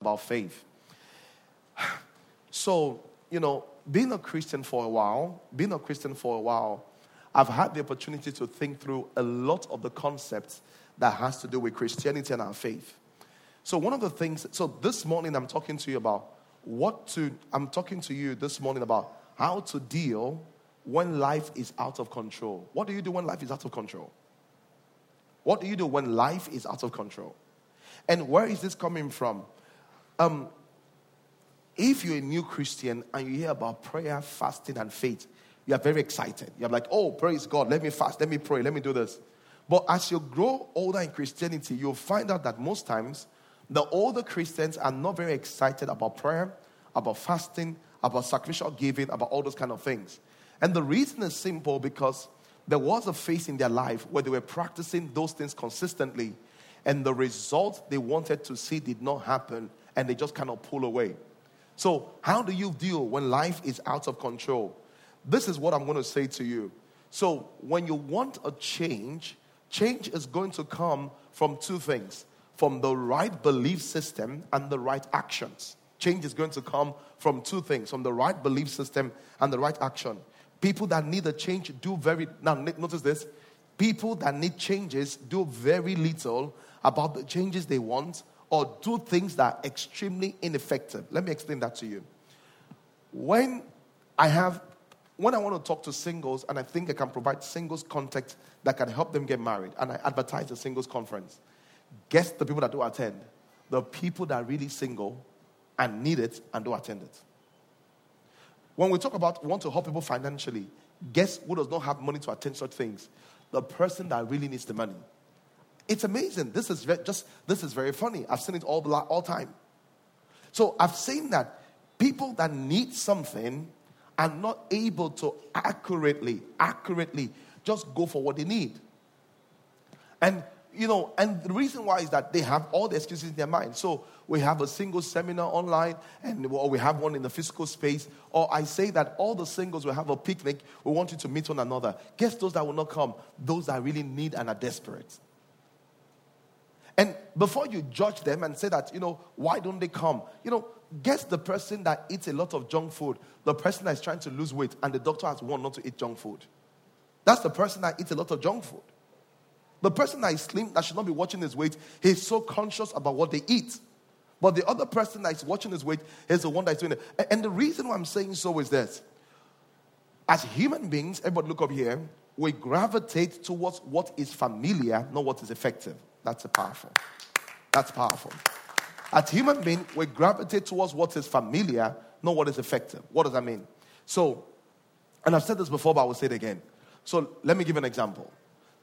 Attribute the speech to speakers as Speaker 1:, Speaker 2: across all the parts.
Speaker 1: about faith. So, you know, being a Christian for a while, being a Christian for a while, I've had the opportunity to think through a lot of the concepts that has to do with Christianity and our faith. So one of the things, so this morning I'm talking to you about what to, I'm talking to you this morning about how to deal when life is out of control. What do you do when life is out of control? What do you do when life is out of control? And where is this coming from? Um, if you're a new Christian and you hear about prayer, fasting, and faith, you are very excited. You're like, oh, praise God, let me fast, let me pray, let me do this. But as you grow older in Christianity, you'll find out that most times the older Christians are not very excited about prayer, about fasting, about sacrificial giving, about all those kind of things. And the reason is simple because there was a phase in their life where they were practicing those things consistently, and the result they wanted to see did not happen, and they just of pull away. So, how do you deal when life is out of control? This is what I'm going to say to you. So, when you want a change, change is going to come from two things from the right belief system and the right actions. Change is going to come from two things from the right belief system and the right action. People that need a change do very, now notice this. People that need changes do very little about the changes they want or do things that are extremely ineffective. Let me explain that to you. When I have, when I want to talk to singles and I think I can provide singles contact that can help them get married, and I advertise a singles conference, guess the people that do attend? The people that are really single and need it and do attend it. When we talk about want to help people financially, guess who does not have money to attend such things? The person that really needs the money. It's amazing. This is just this is very funny. I've seen it all the all time. So I've seen that people that need something are not able to accurately, accurately just go for what they need. And you know, and the reason why is that they have all the excuses in their mind. So we have a single seminar online, and or we have one in the physical space. Or I say that all the singles will have a picnic. We want you to meet one another. Guess those that will not come? Those that really need and are desperate. And before you judge them and say that, you know, why don't they come? You know, guess the person that eats a lot of junk food, the person that is trying to lose weight, and the doctor has warned not to eat junk food. That's the person that eats a lot of junk food. The person that is slim, that should not be watching his weight, he's so conscious about what they eat. But the other person that is watching his weight is the one that's doing it. And the reason why I'm saying so is this. As human beings, everybody look up here, we gravitate towards what is familiar, not what is effective. That's powerful. That's powerful. As human beings, we gravitate towards what is familiar, not what is effective. What does that mean? So, and I've said this before, but I will say it again. So let me give an example.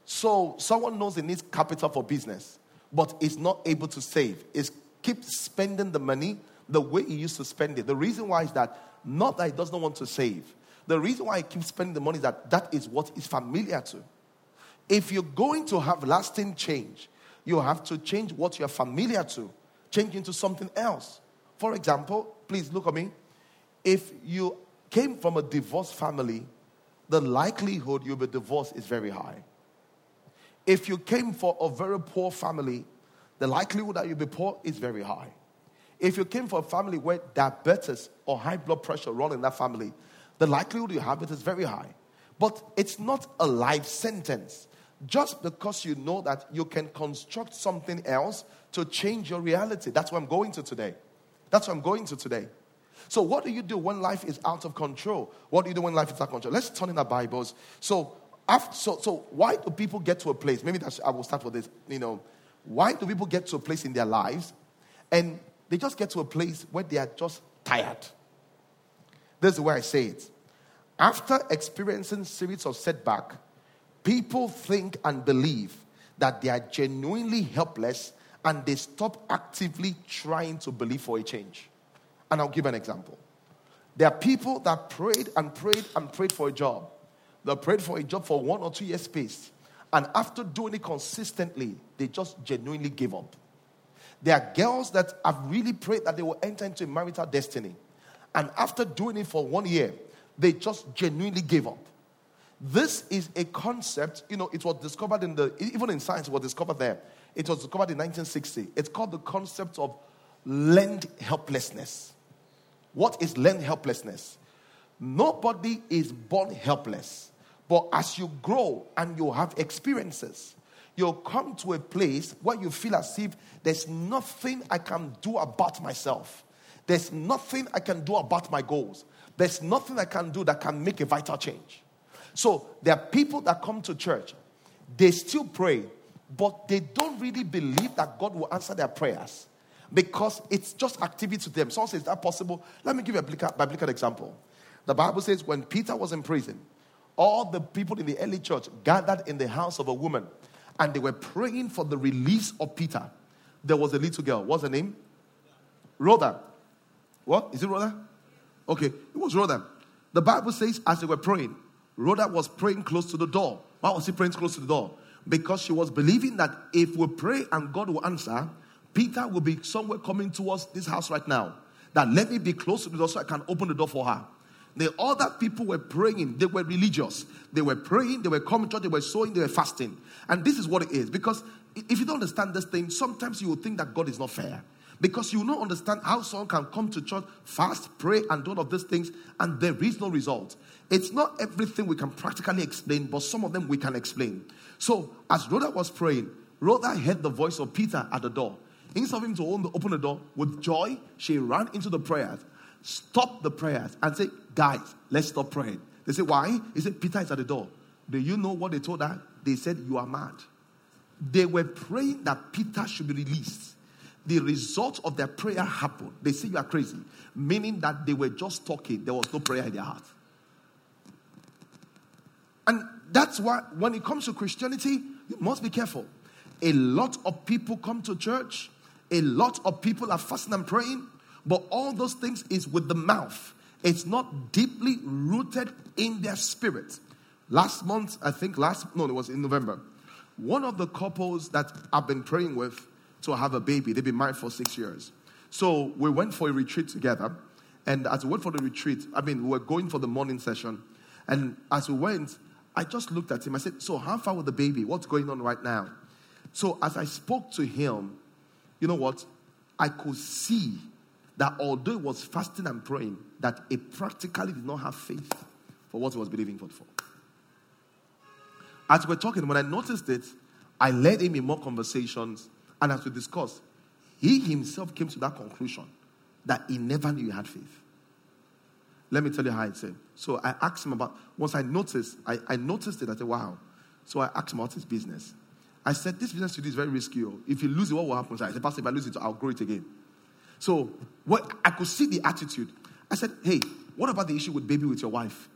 Speaker 1: So someone knows he needs capital for business, but is not able to save. Is keeps spending the money the way he used to spend it. The reason why is that not that he does not want to save. The reason why he keeps spending the money is that that is what is familiar to. If you're going to have lasting change, you have to change what you're familiar to, change into something else. For example, please look at me. If you came from a divorced family, the likelihood you'll be divorced is very high. If you came from a very poor family, the likelihood that you'll be poor is very high. If you came from a family where diabetes or high blood pressure run in that family, the likelihood you have it is very high. But it's not a life sentence. Just because you know that you can construct something else to change your reality. That's what I'm going to today. That's what I'm going to today. So, what do you do when life is out of control? What do you do when life is out of control? Let's turn in our Bibles. So, after, so, so why do people get to a place? Maybe that's, I will start with this. You know, why do people get to a place in their lives and they just get to a place where they are just tired? This is where I say it. After experiencing series of setback, people think and believe that they are genuinely helpless and they stop actively trying to believe for a change. And I'll give an example. There are people that prayed and prayed and prayed for a job they prayed for a job for one or two years space. And after doing it consistently, they just genuinely give up. There are girls that have really prayed that they will enter into a marital destiny. And after doing it for one year, they just genuinely gave up. This is a concept, you know, it was discovered in the, even in science, it was discovered there. It was discovered in 1960. It's called the concept of learned helplessness. What is learned helplessness? Nobody is born helpless. But as you grow and you have experiences, you'll come to a place where you feel as if there's nothing I can do about myself. There's nothing I can do about my goals. There's nothing I can do that can make a vital change. So there are people that come to church, they still pray, but they don't really believe that God will answer their prayers because it's just activity to them. Someone says, Is that possible? Let me give you a biblical example. The Bible says when Peter was in prison, all the people in the early church gathered in the house of a woman and they were praying for the release of Peter. There was a little girl. What's her name? Rhoda. What? Is it Rhoda? Okay, it was Rhoda. The Bible says as they were praying, Rhoda was praying close to the door. Why was she praying close to the door? Because she was believing that if we pray and God will answer, Peter will be somewhere coming towards this house right now. That let me be close to the door so I can open the door for her. The other people were praying, they were religious. They were praying, they were coming to church, they were sowing, they were fasting. And this is what it is. Because if you don't understand this thing, sometimes you will think that God is not fair. Because you will not understand how someone can come to church, fast, pray, and do all of these things, and there is no result. It's not everything we can practically explain, but some of them we can explain. So, as Rhoda was praying, Rhoda heard the voice of Peter at the door. Instead of him to open the door with joy, she ran into the prayers, stopped the prayers, and said, Guys, let's stop praying. They said, Why? He said, Peter is at the door. Do you know what they told her? They said, You are mad. They were praying that Peter should be released. The result of their prayer happened. They say you are crazy, meaning that they were just talking. There was no prayer in their heart. And that's why, when it comes to Christianity, you must be careful. A lot of people come to church, a lot of people are fasting and praying, but all those things is with the mouth. It's not deeply rooted in their spirit. Last month, I think last, no, it was in November. One of the couples that I've been praying with to have a baby, they've been married for six years. So we went for a retreat together. And as we went for the retreat, I mean, we were going for the morning session. And as we went, I just looked at him. I said, So, how far with the baby? What's going on right now? So, as I spoke to him, you know what? I could see that although he was fasting and praying, that he practically did not have faith for what he was believing for. As we we're talking, when I noticed it, I led him in more conversations, and as we discussed, he himself came to that conclusion that he never knew he had faith. Let me tell you how it said. So I asked him about, once I noticed, I, I noticed it, I said, wow. So I asked him about his business. I said, this business to do is very risky. Oh. If you lose it, what will happen? I said, Pastor, if I lose it, I'll grow it again. So what I could see the attitude. I said, hey, what about the issue with baby with your wife?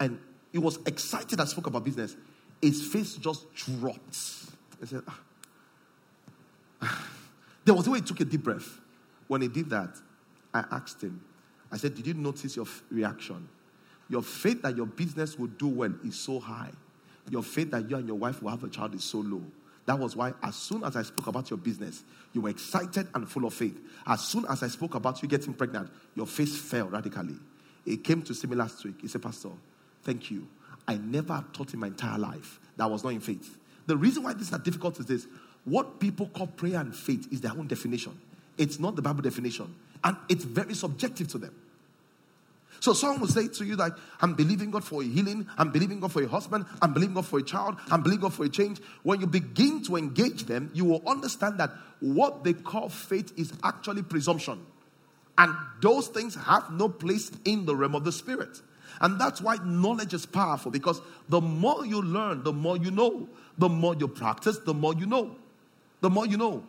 Speaker 1: And he was excited and spoke about business. His face just dropped. I said, ah. there was a way he took a deep breath. When he did that, I asked him, I said, Did you notice your reaction? Your faith that your business will do well is so high. Your faith that you and your wife will have a child is so low. That was why, as soon as I spoke about your business, you were excited and full of faith. As soon as I spoke about you getting pregnant, your face fell radically. He came to see me last week. He said, Pastor, thank you. I never taught in my entire life that was not in faith. The reason why this is difficult is this what people call prayer and faith is their own definition, it's not the Bible definition. And it's very subjective to them. So someone will say to you like, I'm believing God for a healing, I'm believing God for a husband, I'm believing God for a child, I'm believing God for a change. When you begin to engage them, you will understand that what they call faith is actually presumption. And those things have no place in the realm of the spirit. And that's why knowledge is powerful because the more you learn, the more you know. The more you practice, the more you know. The more you know.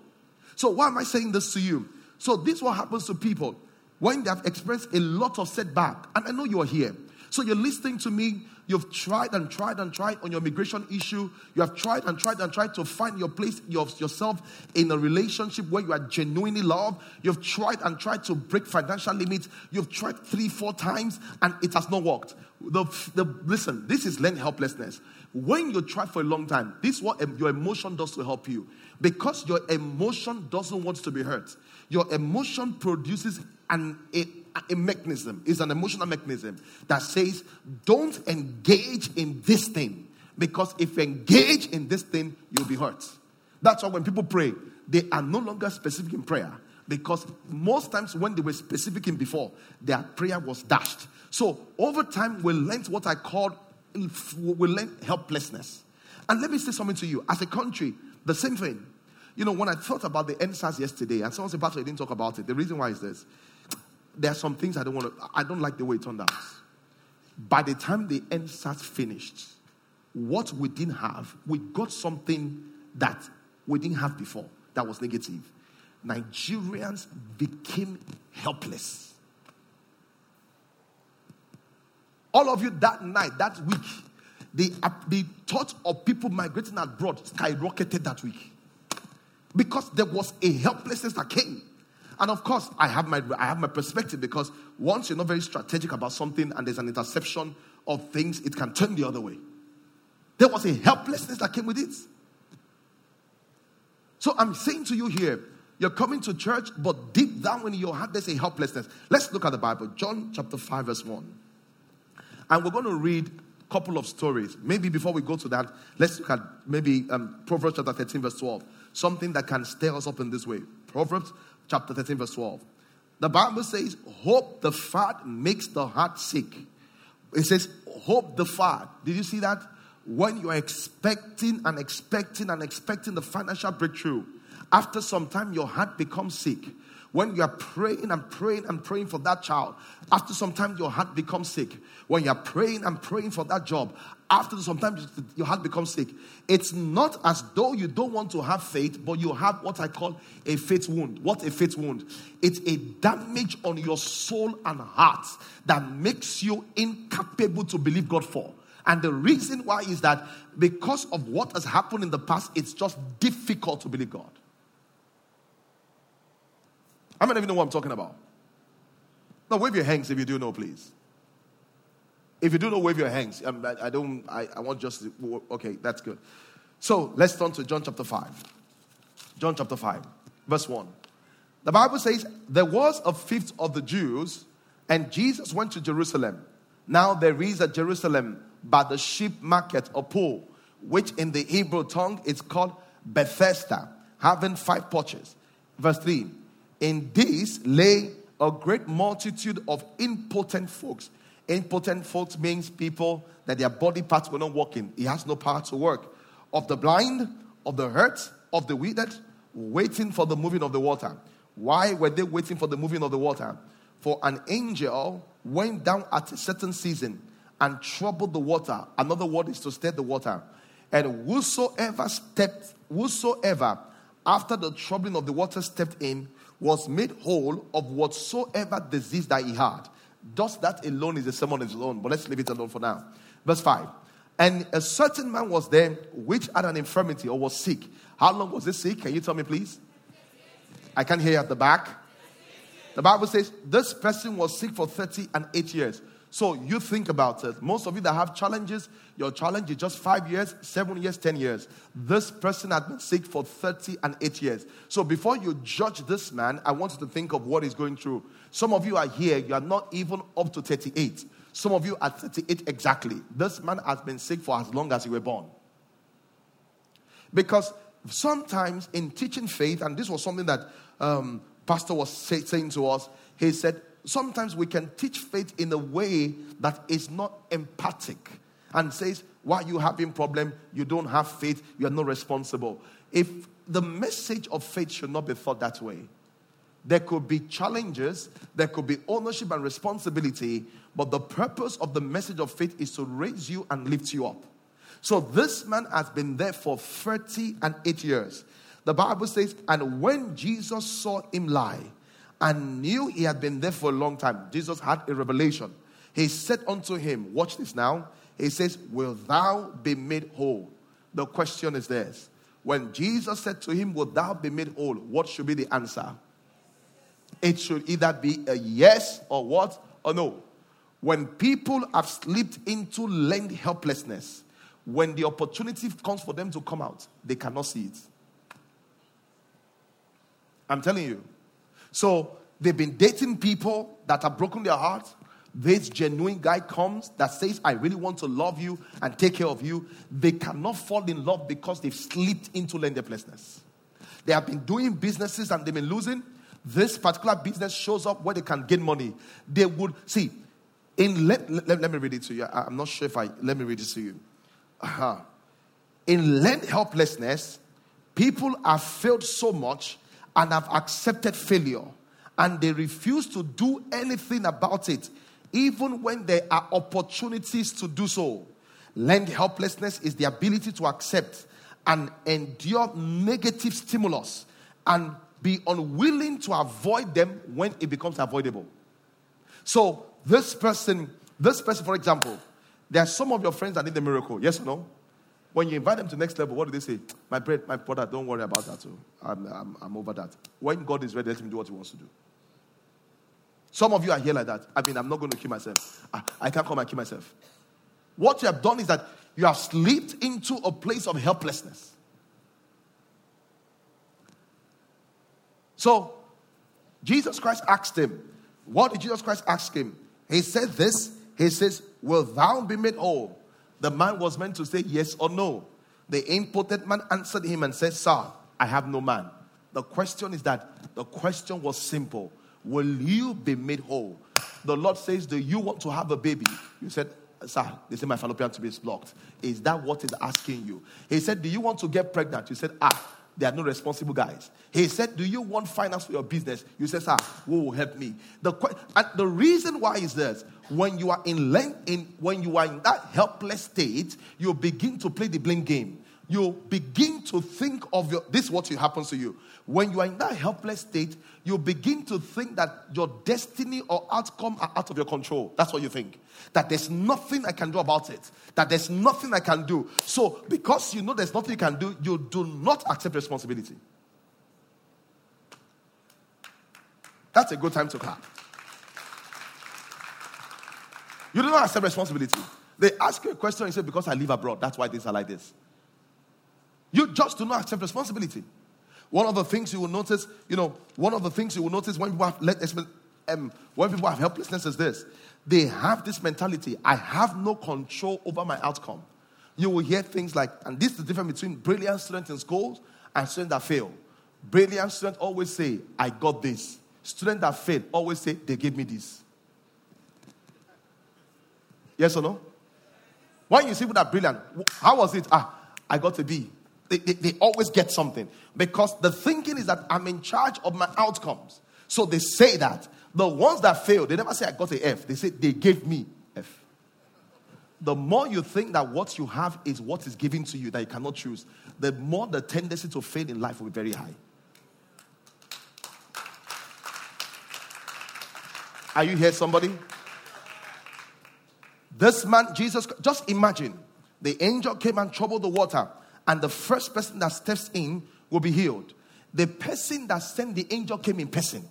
Speaker 1: So, why am I saying this to you? So this is what happens to people when they have experienced a lot of setback. And I know you are here. So you're listening to me. You've tried and tried and tried on your migration issue. You have tried and tried and tried to find your place yourself in a relationship where you are genuinely loved. You've tried and tried to break financial limits. You've tried three, four times, and it has not worked. The, the, listen, this is learned helplessness. When you try for a long time, this is what your emotion does to help you. Because your emotion doesn't want to be hurt. Your emotion produces an, a, a mechanism, is an emotional mechanism that says, don't engage in this thing. Because if you engage in this thing, you'll be hurt. That's why when people pray, they are no longer specific in prayer. Because most times when they were specific in before, their prayer was dashed. So over time, we learned what I called we learned helplessness. And let me say something to you. As a country, the same thing. You know, when I thought about the EndSARS yesterday, and someone said, Pastor, you didn't talk about it. The reason why is this. There are some things I don't want to, I don't like the way it turned out. By the time the EndSARS finished, what we didn't have, we got something that we didn't have before that was negative. Nigerians became helpless. All of you that night, that week, the, uh, the thought of people migrating abroad skyrocketed that week because there was a helplessness that came. And of course, I have my I have my perspective because once you're not very strategic about something and there's an interception of things, it can turn the other way. There was a helplessness that came with it. So I'm saying to you here, you're coming to church, but deep down in your heart, there's a helplessness. Let's look at the Bible. John chapter 5, verse 1. And we're going to read a couple of stories. Maybe before we go to that, let's look at maybe um, Proverbs chapter 13, verse 12. Something that can stir us up in this way. Proverbs chapter 13, verse 12. The Bible says, Hope deferred makes the heart sick. It says, Hope deferred. Did you see that? When you're expecting and expecting and expecting the financial breakthrough, after some time, your heart becomes sick. When you are praying and praying and praying for that child, after some time, your heart becomes sick. When you are praying and praying for that job, after some time, your heart becomes sick. It's not as though you don't want to have faith, but you have what I call a faith wound. What a faith wound? It's a damage on your soul and heart that makes you incapable to believe God for. And the reason why is that because of what has happened in the past, it's just difficult to believe God. Many of you know what I'm talking about? Now, wave your hands if you do know, please. If you do know, wave your hands. Um, I, I don't, I, I want just, okay, that's good. So let's turn to John chapter 5. John chapter 5, verse 1. The Bible says, There was a fifth of the Jews, and Jesus went to Jerusalem. Now there is at Jerusalem by the sheep market or pool, which in the Hebrew tongue is called Bethesda, having five porches. Verse 3 in this lay a great multitude of impotent folks. Impotent folks means people that their body parts were not working. He has no power to work. Of the blind, of the hurt, of the withered, waiting for the moving of the water. Why were they waiting for the moving of the water? For an angel went down at a certain season and troubled the water. Another word is to stir the water. And whosoever stepped, whosoever after the troubling of the water stepped in, was made whole of whatsoever disease that he had. Just that alone is a sermon on its own, but let's leave it alone for now. Verse 5. And a certain man was there which had an infirmity or was sick. How long was he sick? Can you tell me, please? I can't hear you at the back. The Bible says this person was sick for 30 and 8 years. So you think about it. Most of you that have challenges, your challenge is just five years, seven years, 10 years. This person has been sick for 30 and 8 years. So before you judge this man, I want you to think of what he's going through. Some of you are here, you are not even up to 38. Some of you are 38 exactly. This man has been sick for as long as you were born. Because sometimes in teaching faith, and this was something that um, Pastor was say, saying to us, he said, sometimes we can teach faith in a way that is not empathic and says, why you having problem, you don't have faith, you are not responsible. If the message of faith should not be thought that way. There could be challenges, there could be ownership and responsibility, but the purpose of the message of faith is to raise you and lift you up. So this man has been there for 30 and 8 years. The Bible says, and when Jesus saw him lie, and knew he had been there for a long time. Jesus had a revelation. He said unto him, Watch this now. He says, Will thou be made whole? The question is this. When Jesus said to him, Will thou be made whole? What should be the answer? It should either be a yes or what or no. When people have slipped into learned helplessness, when the opportunity comes for them to come out, they cannot see it. I'm telling you. So they've been dating people that have broken their hearts. This genuine guy comes that says, I really want to love you and take care of you. They cannot fall in love because they've slipped into learned helplessness. They have been doing businesses and they've been losing. this particular business shows up where they can gain money, they would see. In let, let, let me read it to you. I, am not sure if I let me read it to you. Uh-huh. In learned helplessness, people have failed so much and have accepted failure, and they refuse to do anything about it, even when there are opportunities to do so. Learned helplessness is the ability to accept and endure negative stimulus and be unwilling to avoid them when it becomes avoidable. So, this person, this person, for example, there are some of your friends that need a miracle. Yes or no? When you invite them to the next level, what do they say? My bread, my brother, don't worry about that. Too. I'm, I'm, I'm over that. When God is ready, let him do what he wants to do. Some of you are here like that. I mean, I'm not going to kill myself. I, I can't come and kill myself. What you have done is that you have slipped into a place of helplessness. So, Jesus Christ asked him, What did Jesus Christ ask him? He said this He says, Will thou be made whole? The man was meant to say yes or no. The impotent man answered him and said, Sir, I have no man. The question is that the question was simple Will you be made whole? The Lord says, Do you want to have a baby? You said, Sir, they say my fallopian tube is blocked. Is that what he's asking you? He said, Do you want to get pregnant? You said, Ah, they are no responsible guys. He said, Do you want finance for your business? You said, Sir, who will help me? The, and the reason why is this when you are in, in when you are in that helpless state, you begin to play the blame game. You begin to think of your this is what happens to you. When you are in that helpless state you begin to think that your destiny or outcome are out of your control. That's what you think. That there's nothing i can do about it. That there's nothing i can do. So because you know there's nothing you can do you do not accept responsibility. That's a good time to clap you do not accept responsibility they ask you a question and you say because i live abroad that's why things are like this you just do not accept responsibility. One of the things you will notice, you know, one of the things you will notice when people have let um, when people have helplessness is this: they have this mentality. I have no control over my outcome. You will hear things like, and this is the difference between brilliant students in schools and students that fail. Brilliant students always say, "I got this." Students that fail always say, "They gave me this." Yes or no? When you see people that are brilliant, how was it? Ah, I got a B. They, they, they, always get something because the thinking is that I'm in charge of my outcomes. So they say that. The ones that fail, they never say I got a F. They say they gave me F. The more you think that what you have is what is given to you that you cannot choose, the more the tendency to fail in life will be very high. Are you here, somebody? This man, Jesus, just imagine the angel came and troubled the water and the first person that steps in will be healed. The person that sent the angel came in person.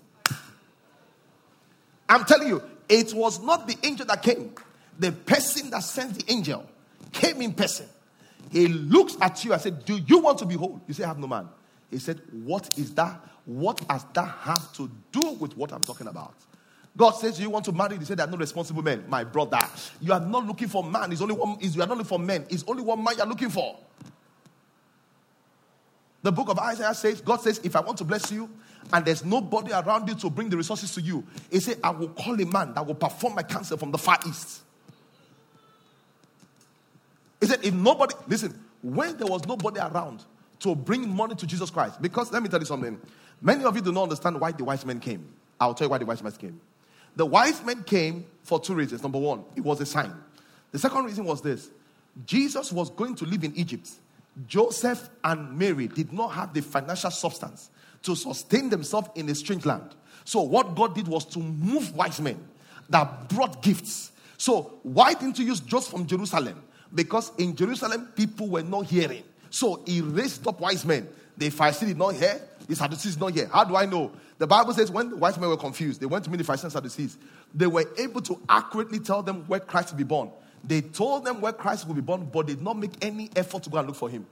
Speaker 1: I'm telling you, it was not the angel that came. The person that sent the angel came in person. He looks at you and said, Do you want to be whole? You say, I have no man. He said, What is that? What has that have to do with what I'm talking about? God says, You want to marry? He said, There are no responsible men. My brother, you are not looking for man. It's only one, you are not looking for men. It's only one man you're looking for. The book of Isaiah says, God says, if I want to bless you and there's nobody around you to bring the resources to you, He said, I will call a man that will perform my counsel from the far east. He said, if nobody, listen, when there was nobody around to bring money to Jesus Christ, because let me tell you something, many of you do not understand why the wise men came. I'll tell you why the wise men came. The wise men came for two reasons. Number one, it was a sign. The second reason was this Jesus was going to live in Egypt. Joseph and Mary did not have the financial substance to sustain themselves in a strange land. So, what God did was to move wise men that brought gifts. So, why didn't you use just from Jerusalem? Because in Jerusalem, people were not hearing. So, he raised up wise men. The Pharisees did not hear, the Sadducees not hear. How do I know? The Bible says when the wise men were confused, they went to meet the Pharisees and Sadducees. They were able to accurately tell them where Christ would be born. They told them where Christ would be born, but they did not make any effort to go and look for him.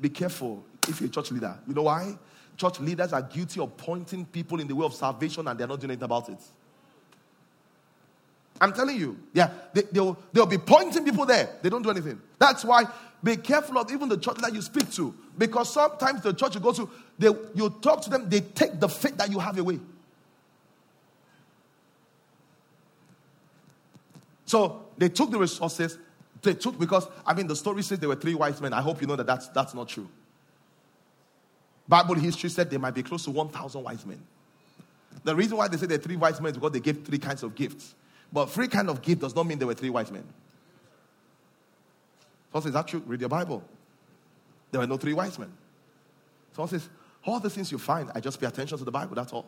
Speaker 1: Be careful if you're a church leader. You know why? Church leaders are guilty of pointing people in the way of salvation and they're not doing anything about it. I'm telling you, yeah, they, will they'll be pointing people there. They don't do anything. That's why be careful of even the church that you speak to. Because sometimes the church you go to, they, you talk to them, they take the faith that you have away. So they took the resources. They took, because, I mean, the story says there were three wise men. I hope you know that that's, that's not true. Bible history said there might be close to 1,000 wise men. The reason why they say there are three wise men is because they gave three kinds of gifts. But three kind of gift does not mean there were three wise men. Someone says, is that true? Read your Bible. There were no three wise men. Someone says, all the things you find, I just pay attention to the Bible, that's all.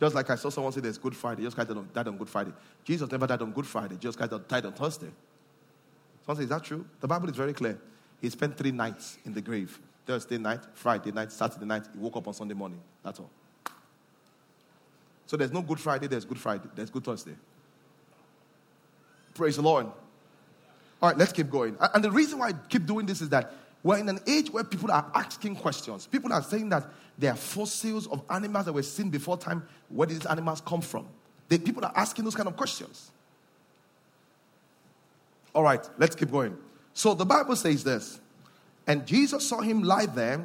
Speaker 1: Just like I saw someone say there's Good Friday, Jesus Christ died on Good Friday. Jesus never died on Good Friday, Jesus Christ died on Thursday. Someone says, is that true? The Bible is very clear. He spent three nights in the grave Thursday night, Friday night, Saturday night. He woke up on Sunday morning. That's all. So there's no Good Friday, there's Good Friday, there's Good Thursday. Praise the Lord. All right, let's keep going. And the reason why I keep doing this is that we're in an age where people are asking questions. People are saying that there are fossils of animals that were seen before time. Where did these animals come from? The people are asking those kind of questions. All right, let's keep going. So the Bible says this. And Jesus saw him lie there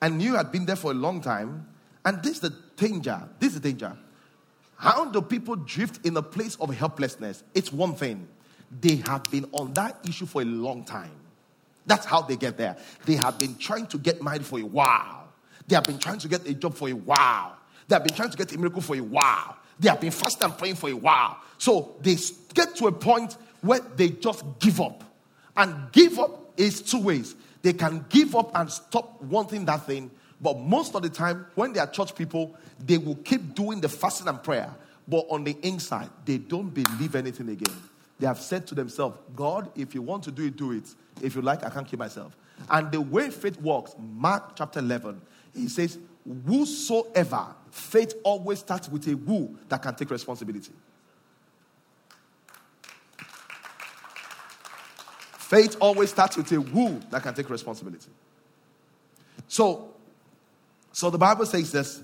Speaker 1: and knew had been there for a long time. And this is the danger. This is the danger. How do people drift in a place of helplessness? It's one thing. They have been on that issue for a long time. That's how they get there. They have been trying to get married for a while. They have been trying to get a job for a while. They have been trying to get a miracle for a while. They have been fasting and praying for a while. So they get to a point where they just give up. And give up is two ways. They can give up and stop wanting that thing, but most of the time, when they are church people, they will keep doing the fasting and prayer. But on the inside, they don't believe anything again. They have said to themselves, God, if you want to do it, do it. If you like, I can't keep myself. And the way faith works, Mark chapter 11, he says, Whosoever, faith always starts with a who that can take responsibility. Faith always starts with a who that can take responsibility. So, so the Bible says this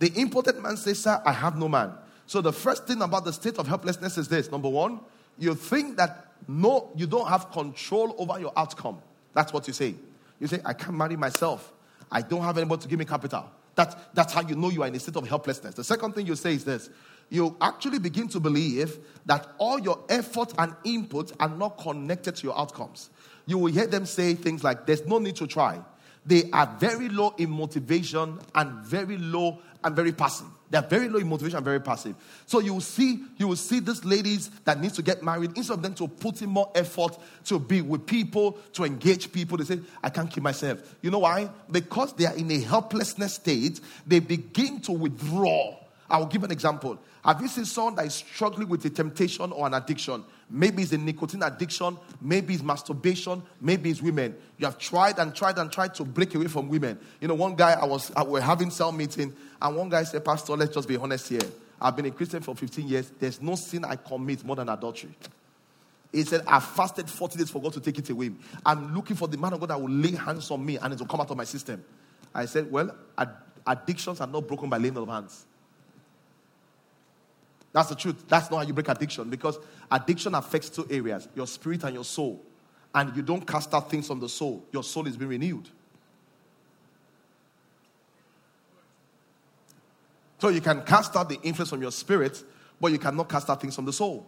Speaker 1: the impotent man says, Sir, I have no man. So the first thing about the state of helplessness is this number one, you think that no, you don't have control over your outcome. That's what you say. You say, I can't marry myself. I don't have anybody to give me capital. That, that's how you know you are in a state of helplessness. The second thing you say is this you actually begin to believe that all your effort and input are not connected to your outcomes. You will hear them say things like, There's no need to try. They are very low in motivation and very low and very passive. They're very low in motivation and very passive. So you will see, you will see these ladies that need to get married, instead of them to put in more effort to be with people, to engage people, they say, I can't keep myself. You know why? Because they are in a helplessness state, they begin to withdraw. I will give an example. Have you seen someone that is struggling with a temptation or an addiction? Maybe it's a nicotine addiction, maybe it's masturbation, maybe it's women. You have tried and tried and tried to break away from women. You know, one guy I was I, we're having cell meeting, and one guy said, Pastor, let's just be honest here. I've been a Christian for 15 years. There's no sin I commit more than adultery. He said, I fasted 40 days for God to take it away. I'm looking for the man of God that will lay hands on me and it will come out of my system. I said, Well, ad- addictions are not broken by laying of hands. That's the truth. That's not how you break addiction because addiction affects two areas your spirit and your soul. And you don't cast out things from the soul, your soul is being renewed. So you can cast out the influence from your spirit, but you cannot cast out things from the soul.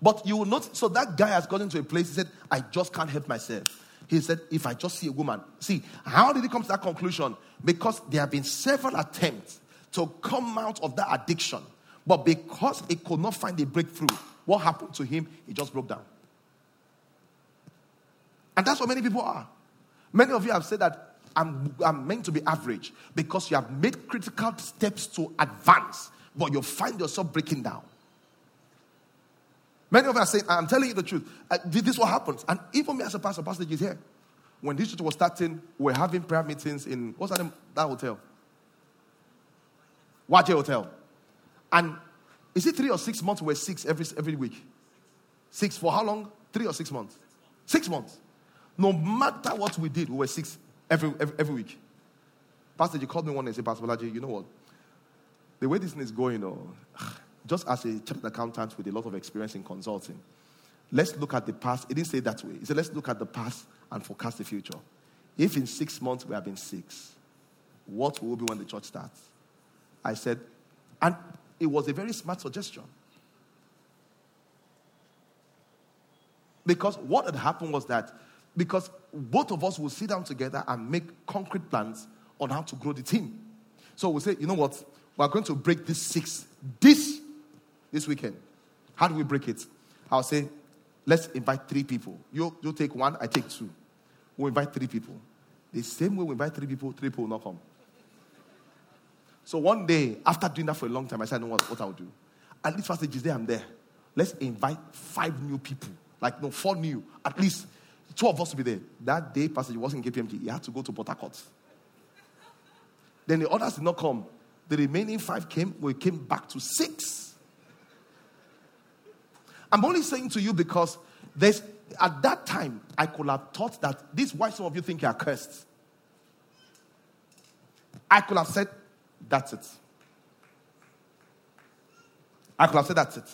Speaker 1: But you will not, so that guy has gotten to a place, he said, I just can't help myself. He said, if I just see a woman. See, how did he come to that conclusion? Because there have been several attempts to come out of that addiction. But because he could not find a breakthrough, what happened to him? He just broke down. And that's what many people are. Many of you have said that I'm, I'm meant to be average because you have made critical steps to advance, but you find yourself breaking down. Many of us are saying, I'm telling you the truth. Uh, this is what happens. And even me as a pastor, Pastor is here. When this church was starting, we are having prayer meetings in, what's that name? That hotel? Waje Hotel. And is it three or six months? We're six every, every week. Six for how long? Three or six months? Six months. No matter what we did, we were six every, every, every week. Pastor, you called me one day and said, Pastor Bolaji, you know what? The way this thing is going, oh, just as a chartered accountant with a lot of experience in consulting, let's look at the past. He didn't say that way. He said, let's look at the past and forecast the future. If in six months we have been six, what will be when the church starts? I said, and it was a very smart suggestion. Because what had happened was that because both of us will sit down together and make concrete plans on how to grow the team. So we'll say, you know what? We're going to break this six this this weekend. How do we break it? I'll say, let's invite three people. You, you take one, I take two. We'll invite three people. The same way we invite three people, three people will not come. So one day, after doing that for a long time, I said, I know what, what I'll do. At least first day, I'm there. Let's invite five new people. Like, no, four new. At least two of us will be there. That day, Pastor wasn't in KPMG. He had to go to Port. Then the others did not come. The remaining five came. We came back to six. I'm only saying to you because there's at that time I could have thought that this why some of you think you are cursed. I could have said, that's it. I could have said that's it.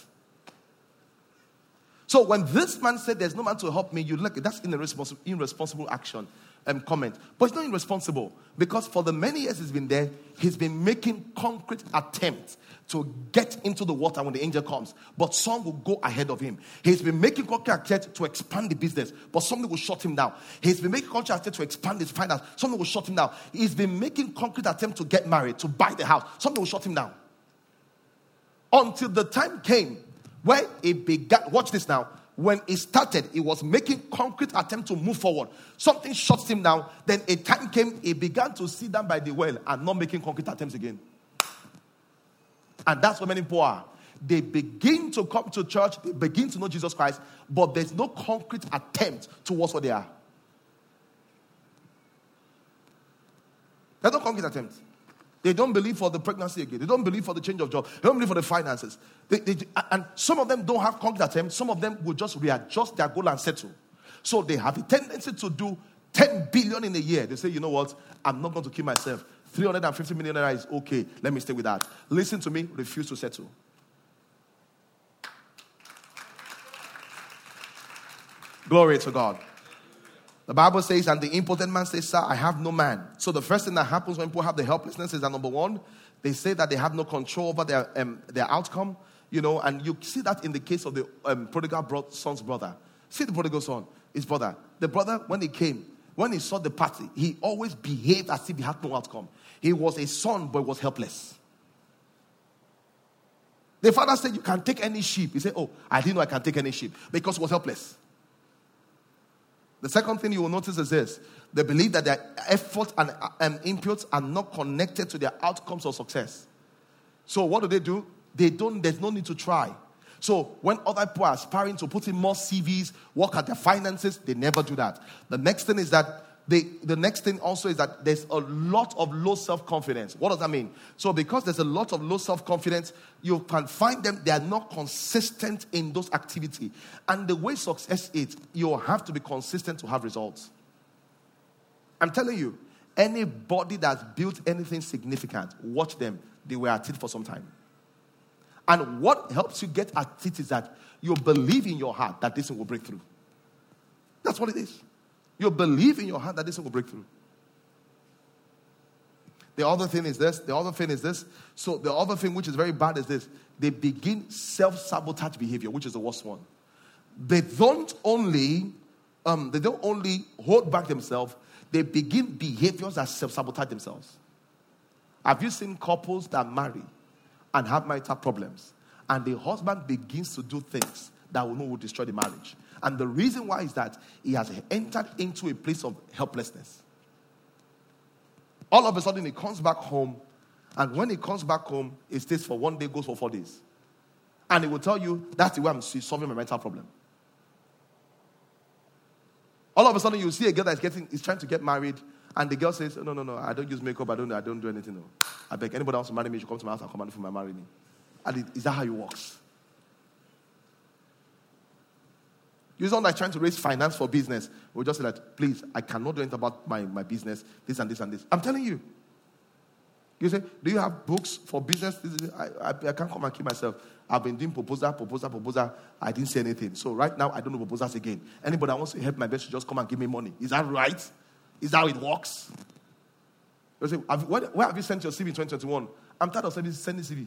Speaker 1: So when this man said, There's no man to help me, you look, that's irresponsible, irresponsible action um, comment. But it's not irresponsible because for the many years he's been there, he's been making concrete attempts to get into the water when the angel comes. But some will go ahead of him. He's been making concrete attempts to expand the business, but something will shut him down. He's been making concrete attempts to expand his finance, something will shut him down. He's been making concrete attempts to get married, to buy the house, something will shut him down. Until the time came where it began, watch this now, when it started, he was making concrete attempt to move forward. Something shuts him down. Then a time came, he began to sit down by the well and not making concrete attempts again. And that's what many people are. They begin to come to church, they begin to know Jesus Christ, but there's no concrete attempt towards what they are. There's no concrete attempt. They don't believe for the pregnancy again. They don't believe for the change of job. They don't believe for the finances. They, they, and some of them don't have concrete attempts. Some of them will just readjust their goal and settle. So they have a tendency to do 10 billion in a year. They say, you know what? I'm not going to kill myself. 350 million naira is okay. Let me stay with that. Listen to me. Refuse to settle. Glory to God. The Bible says, and the impotent man says, Sir, I have no man. So the first thing that happens when people have the helplessness is that number one, they say that they have no control over their, um, their outcome, you know, and you see that in the case of the um, prodigal bro- son's brother. See the prodigal son, his brother. The brother, when he came, when he saw the party, he always behaved as if he had no outcome. He was a son, but was helpless. The father said, You can take any sheep. He said, Oh, I didn't know I can take any sheep because he was helpless. The second thing you will notice is this they believe that their effort and um, inputs are not connected to their outcomes or success. So, what do they do? They don't, there's no need to try. So, when other people are aspiring to put in more CVs, work at their finances, they never do that. The next thing is that the, the next thing also is that there's a lot of low self confidence. What does that mean? So, because there's a lot of low self confidence, you can find them, they are not consistent in those activities. And the way success is, you have to be consistent to have results. I'm telling you, anybody that's built anything significant, watch them. They were at it for some time. And what helps you get at it is that you believe in your heart that this will break through. That's what it is. You believe in your heart that this will break through. The other thing is this. The other thing is this. So the other thing which is very bad is this. They begin self-sabotage behavior, which is the worst one. They don't only, um, they don't only hold back themselves. They begin behaviors that self-sabotage themselves. Have you seen couples that marry and have marital problems, and the husband begins to do things that will, know will destroy the marriage? And the reason why is that he has entered into a place of helplessness. All of a sudden, he comes back home, and when he comes back home, he stays for one day, goes for four days. And he will tell you, that's the way I'm solving my mental problem. All of a sudden, you see a girl that's getting, is trying to get married, and the girl says, No, no, no, I don't use makeup, I don't, I don't do anything. No. I beg anybody wants to marry me, you come to my house and command for my marry me. And is that how it works? You're someone that's trying to raise finance for business. We'll just say that, please, I cannot do anything about my, my business, this and this and this. I'm telling you. You say, Do you have books for business? I, I, I can't come and keep myself. I've been doing proposal, proposal, proposal. I didn't say anything. So right now, I don't know proposals again. Anybody that wants to help my best just come and give me money. Is that right? Is that how it works? You say, have, where, where, have you sent your CV in 2021? I'm tired of sending, sending CV.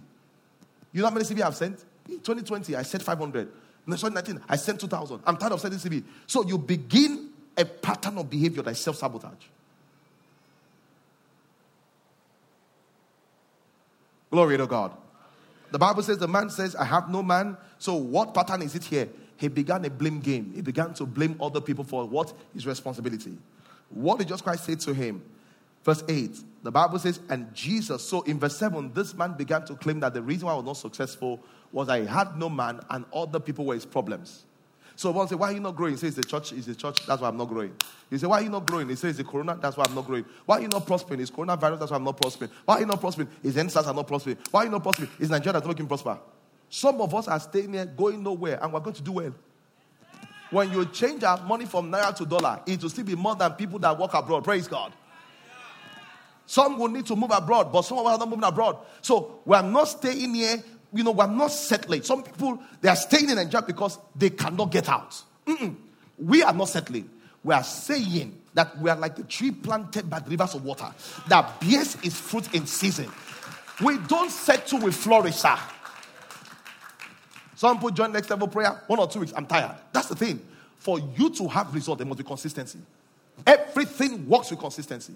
Speaker 1: You know how many CV I've sent? In 2020, I sent 500. In 2019, I sent 2,000. I'm tired of sending CV. So you begin a pattern of behavior that is self sabotage. Glory to God. The Bible says the man says, I have no man. So what pattern is it here? He began a blame game. He began to blame other people for what? His responsibility. What did Jesus Christ say to him? Verse 8, the Bible says, and Jesus, so in verse 7, this man began to claim that the reason why I was not successful was I had no man and other people were his problems. So one say, why are you not growing? He says the church is the church, that's why I'm not growing. You say, why are you not growing? He says the corona, that's why I'm not growing. Why are you not prospering? It's coronavirus, that's why I'm not prospering. Why are you not prospering? It's NSAS are not prospering. Why are you not prospering? It's Nigeria that's not making prosper. Some of us are staying here, going nowhere, and we're going to do well. When you change our money from naira to dollar, it will still be more than people that work abroad. Praise God. Some will need to move abroad, but some of us are not moving abroad. So we are not staying here. You know, we're not settling. Some people they are staying in Nigeria because they cannot get out. Mm-mm. We are not settling. We are saying that we are like the tree planted by the rivers of water that bears its fruit in season. We don't settle with flourish, sir. Some people join next level prayer, one or two weeks. I'm tired. That's the thing. For you to have result, there must be consistency. Everything works with consistency.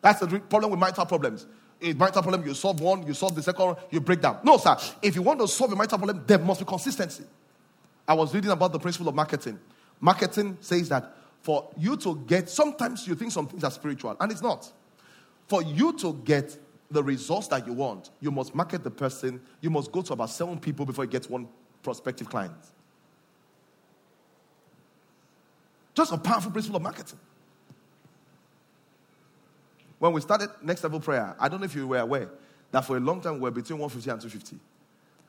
Speaker 1: That's the problem with marital problems. A marital problem, you solve one, you solve the second you break down. No, sir. If you want to solve a marital problem, there must be consistency. I was reading about the principle of marketing. Marketing says that for you to get, sometimes you think some things are spiritual, and it's not. For you to get the results that you want, you must market the person. You must go to about seven people before you get one prospective client. Just a powerful principle of marketing. When we started next level prayer, I don't know if you were aware that for a long time we were between 150 and 250.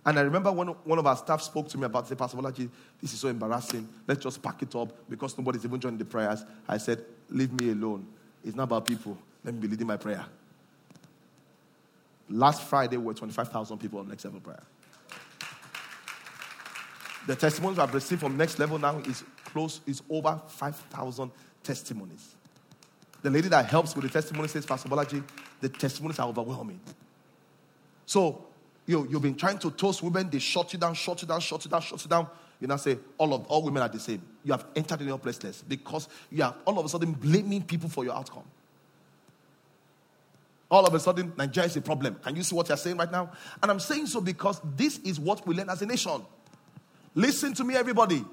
Speaker 1: And I remember when one of our staff spoke to me about, say, Pastor Bolaji, this is so embarrassing. Let's just pack it up because nobody's even joining the prayers. I said, leave me alone. It's not about people. Let me be leading my prayer. Last Friday, we were 25,000 people on next level prayer. The testimonies I've received from next level now is close, is over 5,000 testimonies. The lady that helps with the testimony says, Pastor the testimonies are overwhelming. So you, you've been trying to toast women, they shut you down, shut you down, shut you down, shut you down. You now say, all of all women are the same. You have entered in your placeless because you are all of a sudden blaming people for your outcome. All of a sudden, Nigeria is a problem. Can you see what you're saying right now? And I'm saying so because this is what we learn as a nation. Listen to me, everybody.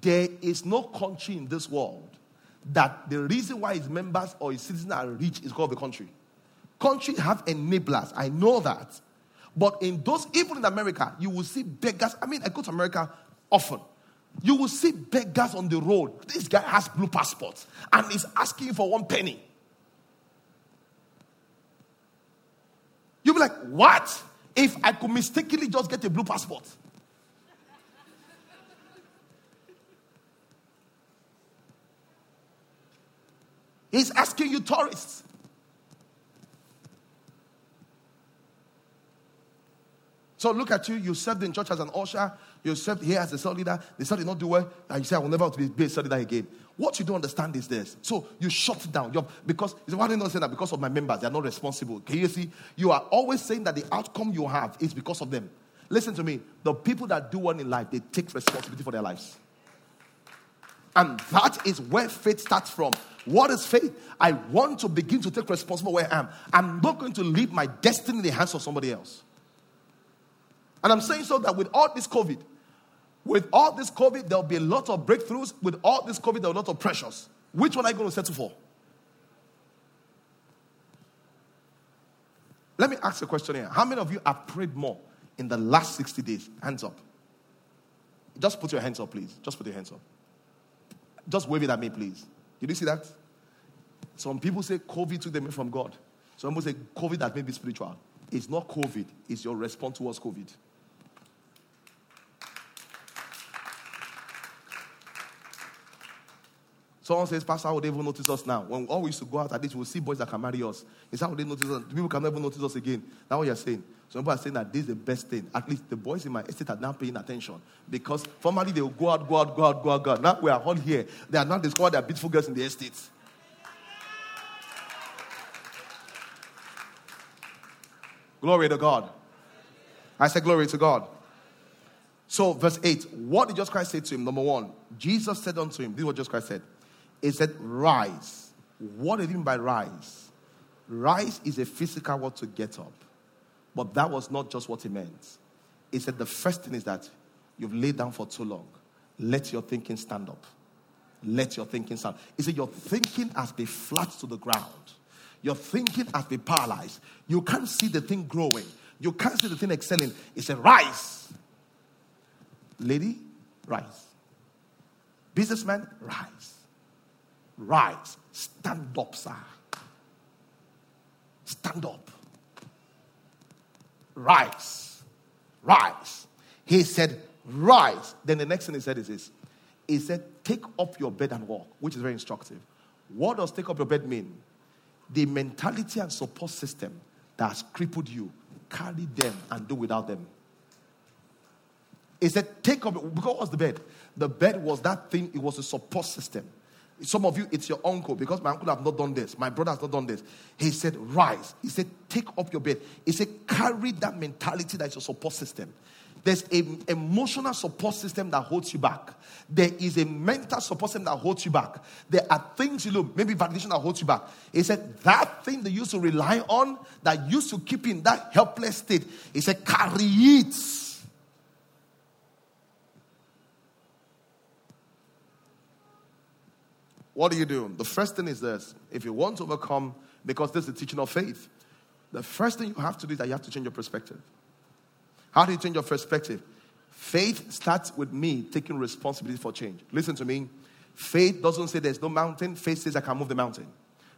Speaker 1: There is no country in this world that the reason why its members or its citizens are rich is because of the country. Countries have enablers. I know that. But in those, even in America, you will see beggars. I mean, I go to America often. You will see beggars on the road. This guy has blue passports and is asking for one penny. You'll be like, what? If I could mistakenly just get a blue passport. He's asking you tourists. So look at you. You served in church as an usher. You served here as a cell leader. The cell did not do well. And you say, I will never be a cell leader again. What you don't understand is this. So you shut down. You're, because you say, why do you not say that? Because of my members. They are not responsible. Can you see? You are always saying that the outcome you have is because of them. Listen to me. The people that do one in life, they take responsibility for their lives. And that is where faith starts from. What is faith? I want to begin to take responsibility where I am. I'm not going to leave my destiny in the hands of somebody else. And I'm saying so that with all this COVID, with all this COVID, there'll be a lot of breakthroughs. With all this COVID, there'll be a lot of pressures. Which one are you going to settle for? Let me ask a question here. How many of you have prayed more in the last 60 days? Hands up. Just put your hands up, please. Just put your hands up. Just wave it at me, please. Did you see that? Some people say COVID took them from God. Some people say COVID that may be spiritual. It's not COVID, it's your response towards COVID. Someone says, Pastor, how would they even notice us now? When all we used to go out at this, we'll see boys that can marry us. Is how they notice us? People can never notice us again. That's what you're saying. Some people are saying that this is the best thing. At least the boys in my estate are now paying attention. Because formerly they would go out, go out, go out, go out, go out. Now we are all here. They are not discovered they are beautiful girls in the estates. Glory to God. I said, Glory to God. So, verse 8, what did Jesus Christ say to him? Number one, Jesus said unto him, This is what Jesus Christ said. He said, Rise. What did he mean by rise? Rise is a physical word to get up. But that was not just what he meant. He said, The first thing is that you've laid down for too long. Let your thinking stand up. Let your thinking stand. He said, Your thinking has been flat to the ground. Your thinking has been paralyzed. You can't see the thing growing. You can't see the thing excelling. He said, Rise. Lady, rise. Businessman, rise. Rise. Stand up, sir. Stand up. Rise. Rise. He said, Rise. Then the next thing he said is this He said, Take up your bed and walk, which is very instructive. What does take up your bed mean? The mentality and support system that has crippled you, carry them and do without them. He said, Take up, because what's the bed? The bed was that thing, it was a support system. Some of you, it's your uncle, because my uncle have not done this, my brother has not done this. He said, Rise. He said, Take up your bed. He said, Carry that mentality that is your support system. There's an emotional support system that holds you back. There is a mental support system that holds you back. There are things you know, maybe validation that holds you back. He said that thing they used to rely on, that used to keep in that helpless state. He said, carry it. What do you do? The first thing is this if you want to overcome, because this is the teaching of faith, the first thing you have to do is that you have to change your perspective. How do you change your perspective? Faith starts with me taking responsibility for change. Listen to me. Faith doesn't say there's no mountain, faith says I can move the mountain.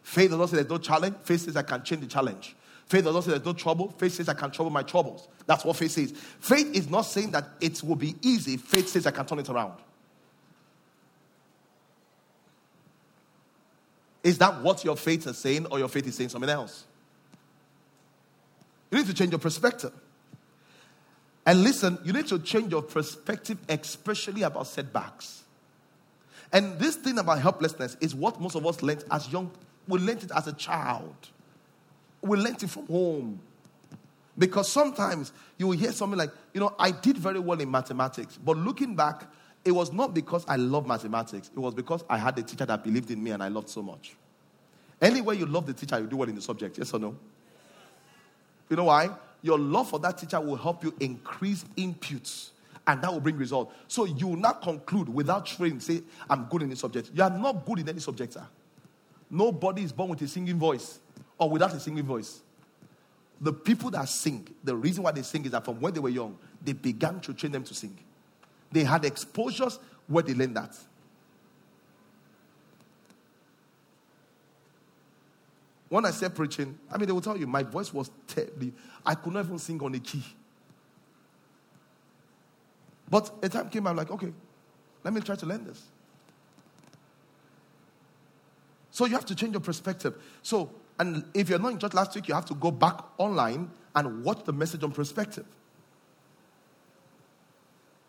Speaker 1: Faith doesn't say there's no challenge, faith says I can change the challenge. Faith doesn't say there's no trouble, faith says I can trouble my troubles. That's what faith says. Faith is not saying that it will be easy, faith says I can turn it around. Is that what your faith is saying, or your faith is saying something else? You need to change your perspective. And listen, you need to change your perspective, especially about setbacks. And this thing about helplessness is what most of us learned as young. We learned it as a child. We learned it from home. Because sometimes you will hear something like, you know, I did very well in mathematics, but looking back, it was not because I love mathematics. It was because I had a teacher that believed in me and I loved so much. Anywhere you love the teacher, you do well in the subject. Yes or no? You know why? Your love for that teacher will help you increase inputs and that will bring results. So you will not conclude without training, say, I'm good in this subject. You are not good in any subject, sir. Nobody is born with a singing voice or without a singing voice. The people that sing, the reason why they sing is that from when they were young, they began to train them to sing. They had exposures where they learned that. When I started preaching, I mean, they will tell you my voice was terribly, I could not even sing on a key. But a time came, I'm like, okay, let me try to learn this. So you have to change your perspective. So, and if you're not in church last week, you have to go back online and watch the message on perspective.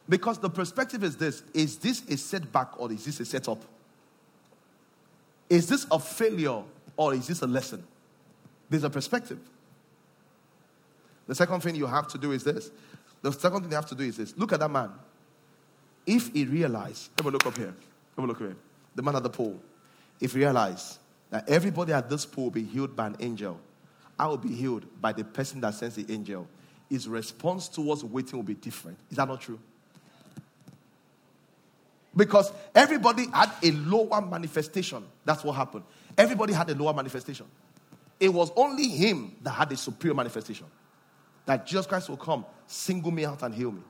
Speaker 1: Because the perspective is this is this a setback or is this a setup? Is this a failure or is this a lesson? There's a perspective. The second thing you have to do is this. The second thing you have to do is this. Look at that man. If he realized, have a look up here. Have a look here. The man at the pool. If he realized that everybody at this pool will be healed by an angel, I will be healed by the person that sends the angel. His response towards waiting will be different. Is that not true? Because everybody had a lower manifestation. That's what happened. Everybody had a lower manifestation. It was only him that had a superior manifestation. That Jesus Christ will come, single me out, and heal me.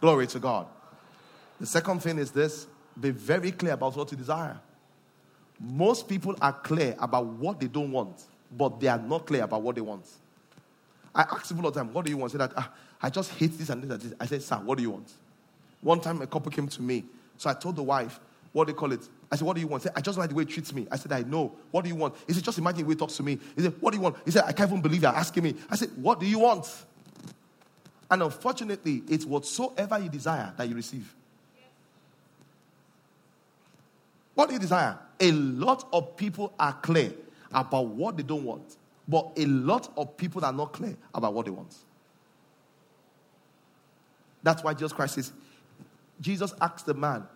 Speaker 1: Glory to God. The second thing is this be very clear about what you desire. Most people are clear about what they don't want, but they are not clear about what they want. I ask people all the time, What do you want? Say that, ah, I just hate this and this and this. I said, Sir, what do you want? One time a couple came to me. So I told the wife, what do you call it? I said, What do you want? Said, I just like the way he treats me. I said, I know. What do you want? He said, Just imagine the way he talks to me. He said, What do you want? He said, I can't even believe you're asking me. I said, What do you want? And unfortunately, it's whatsoever you desire that you receive. What do you desire? A lot of people are clear about what they don't want, but a lot of people are not clear about what they want. That's why Jesus Christ says, Jesus asked the man,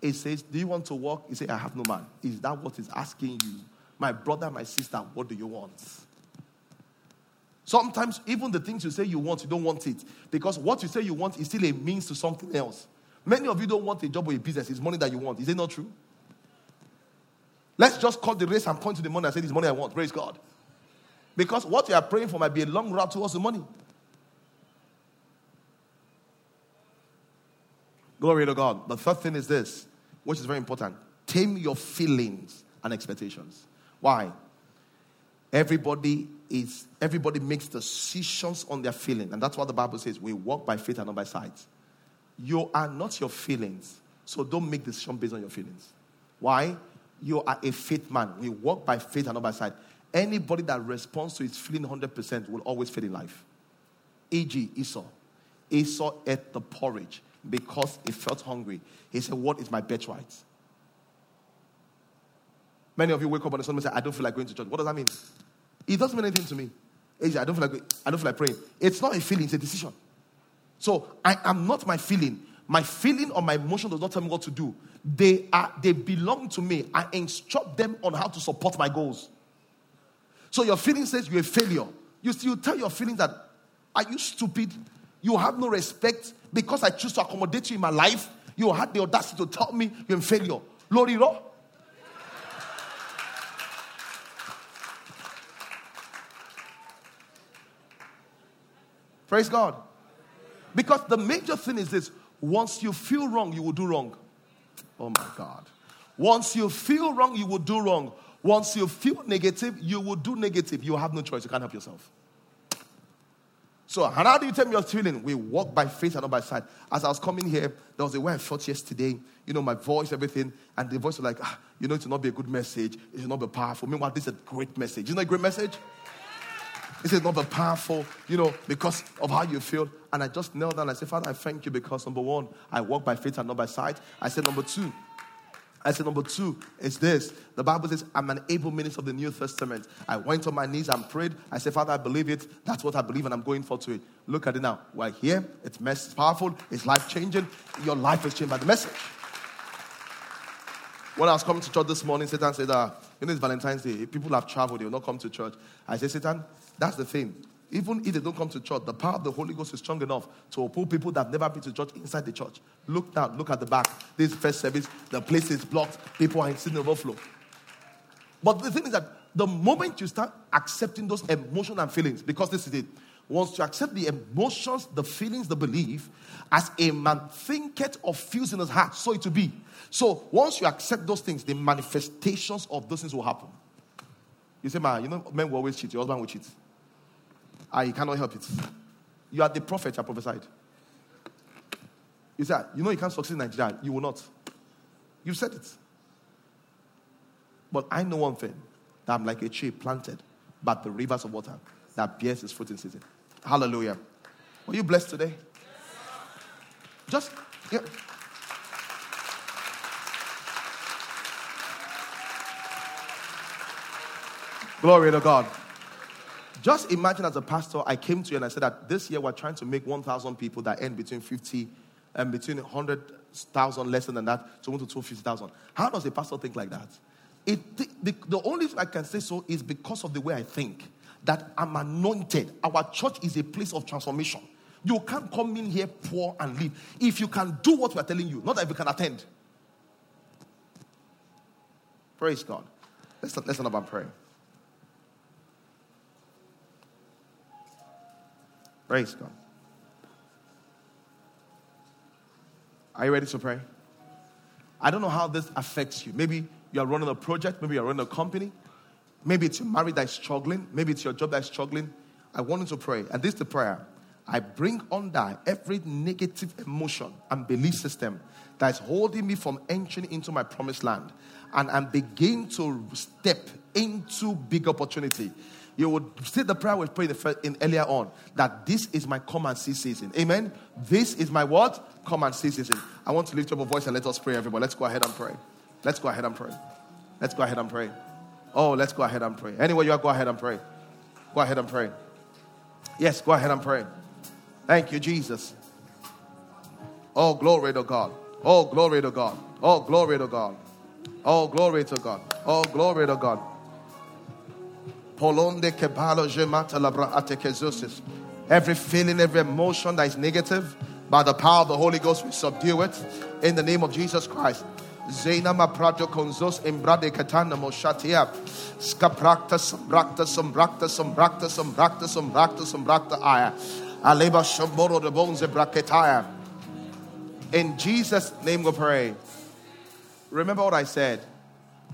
Speaker 1: He says, Do you want to walk? He said, I have no man. Is that what he's asking you? My brother, my sister, what do you want? Sometimes, even the things you say you want, you don't want it. Because what you say you want is still a means to something else. Many of you don't want a job or a business, it's money that you want. Is it not true? Let's just cut the race and point to the money and say, This money I want. Praise God. Because what you are praying for might be a long route towards the money. Glory to God. The third thing is this, which is very important tame your feelings and expectations. Why? Everybody is everybody makes decisions on their feeling, and that's what the Bible says. We walk by faith and not by sight. You are not your feelings, so don't make decisions based on your feelings. Why? You are a faith man. We walk by faith and not by sight. Anybody that responds to his feeling 100% will always fail in life. E.g., Esau. Esau ate the porridge because he felt hungry. He said, What is my birthright? Many of you wake up on a Sunday and say, I don't feel like going to church. What does that mean? It doesn't mean anything to me. I don't feel like I don't feel like praying. It's not a feeling, it's a decision. So I am not my feeling. My feeling or my emotion does not tell me what to do. They are they belong to me. I instruct them on how to support my goals. So your feeling says you're a failure. You still tell your feelings that are you stupid? You have no respect because I choose to accommodate you in my life. You had the audacity to tell me you're a failure. Lori Praise God. Because the major thing is this once you feel wrong, you will do wrong. Oh my God. Once you feel wrong, you will do wrong. Once you feel negative, you will do negative. You have no choice. You can't help yourself. So, how do you tell me you're feeling? We walk by faith and not by sight. As I was coming here, there was a way I felt yesterday. You know, my voice, everything. And the voice was like, ah, you know, it will not be a good message. It will not be powerful. Meanwhile, this is a great message. You know, a great message? This is not be powerful, you know, because of how you feel. And I just knelt down and I said, Father, I thank you because number one, I walk by faith and not by sight. I said, number two, I said, number two is this. The Bible says, I'm an able minister of the New Testament. I went on my knees and prayed. I said, Father, I believe it. That's what I believe, and I'm going for to it. Look at it now. We're here. It's mess- powerful. It's life changing. Your life is changed by the message. When I was coming to church this morning, Satan said, uh, You know, it's Valentine's Day. People have traveled, they will not come to church. I said, Satan, that's the thing. Even if they don't come to church, the power of the Holy Ghost is strong enough to pull people that never been to church inside the church. Look down, look at the back. This first service, the place is blocked. People are in overflow. But the thing is that the moment you start accepting those emotions and feelings, because this is it, once you accept the emotions, the feelings, the belief, as a man thinketh or feels in his heart, so it to be. So once you accept those things, the manifestations of those things will happen. You say, man, you know, men will always cheat. Your husband will cheat. Ah, you cannot help it. You are the prophet I prophesied. You said, you know you can't succeed in Nigeria. You will not. You said it. But I know one thing that I'm like a tree planted by the rivers of water that bears its fruit in season. Hallelujah. Were you blessed today? Just, yeah. Glory to God. Just imagine as a pastor, I came to you and I said that this year we're trying to make 1,000 people that earn between 50 and between 100,000 less than that to 1 to 250,000. How does a pastor think like that? It, the, the only I can say so is because of the way I think that I'm anointed. Our church is a place of transformation. You can't come in here poor and leave. If you can do what we're telling you, not that you can attend. Praise God. Let's, let's not about prayer. Praise God. Are you ready to pray? I don't know how this affects you. Maybe you're running a project, maybe you're running a company, maybe it's your marriage that's struggling, maybe it's your job that's struggling. I want you to pray. And this is the prayer. I bring under every negative emotion and belief system that is holding me from entering into my promised land and, and begin to step into big opportunity. You would say the prayer we prayed in, in earlier on that this is my come and see season. Amen. This is my what? Come and see season. I want to lift up a voice and let us pray, everybody. Let's go ahead and pray. Let's go ahead and pray. Let's go ahead and pray. Oh, let's go ahead and pray. Anyway, you are, go ahead and pray. Go ahead and pray. Yes, go ahead and pray. Thank you, Jesus. Oh, glory to God. Oh, glory to God. Oh, glory to God. Oh, glory to God. Oh, glory to God. Every feeling, every emotion that is negative, by the power of the Holy Ghost, we subdue it in the name of Jesus Christ. Zena ma prato konzos embrade katana moshatia. Skaprakta sombrakta sombrakta sombrakta sombrakta sombrakta sombrakta aya. Aleba shomboro de bones braketaya. In Jesus' name we pray. Remember what I said.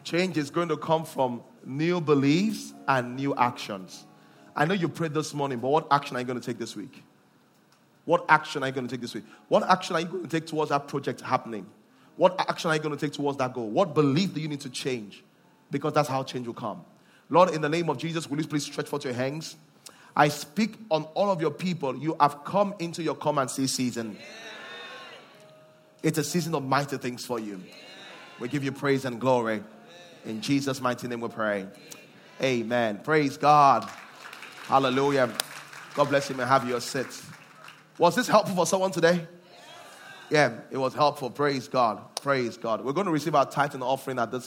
Speaker 1: Change is going to come from new beliefs and new actions. I know you prayed this morning, but what action are you going to take this week? What action are you going to take this week? What action are you going to take towards that project happening? What action are you going to take towards that goal? What belief do you need to change? Because that's how change will come. Lord, in the name of Jesus, will you please stretch forth your hands? I speak on all of your people. You have come into your come and see season. It's a season of mighty things for you. We give you praise and glory. In Jesus' mighty name we pray. Amen. Praise God. Hallelujah. God bless you and have your seat. Was this helpful for someone today? Yeah, it was helpful. Praise God. Praise God. We're going to receive our tithe and offering at this moment.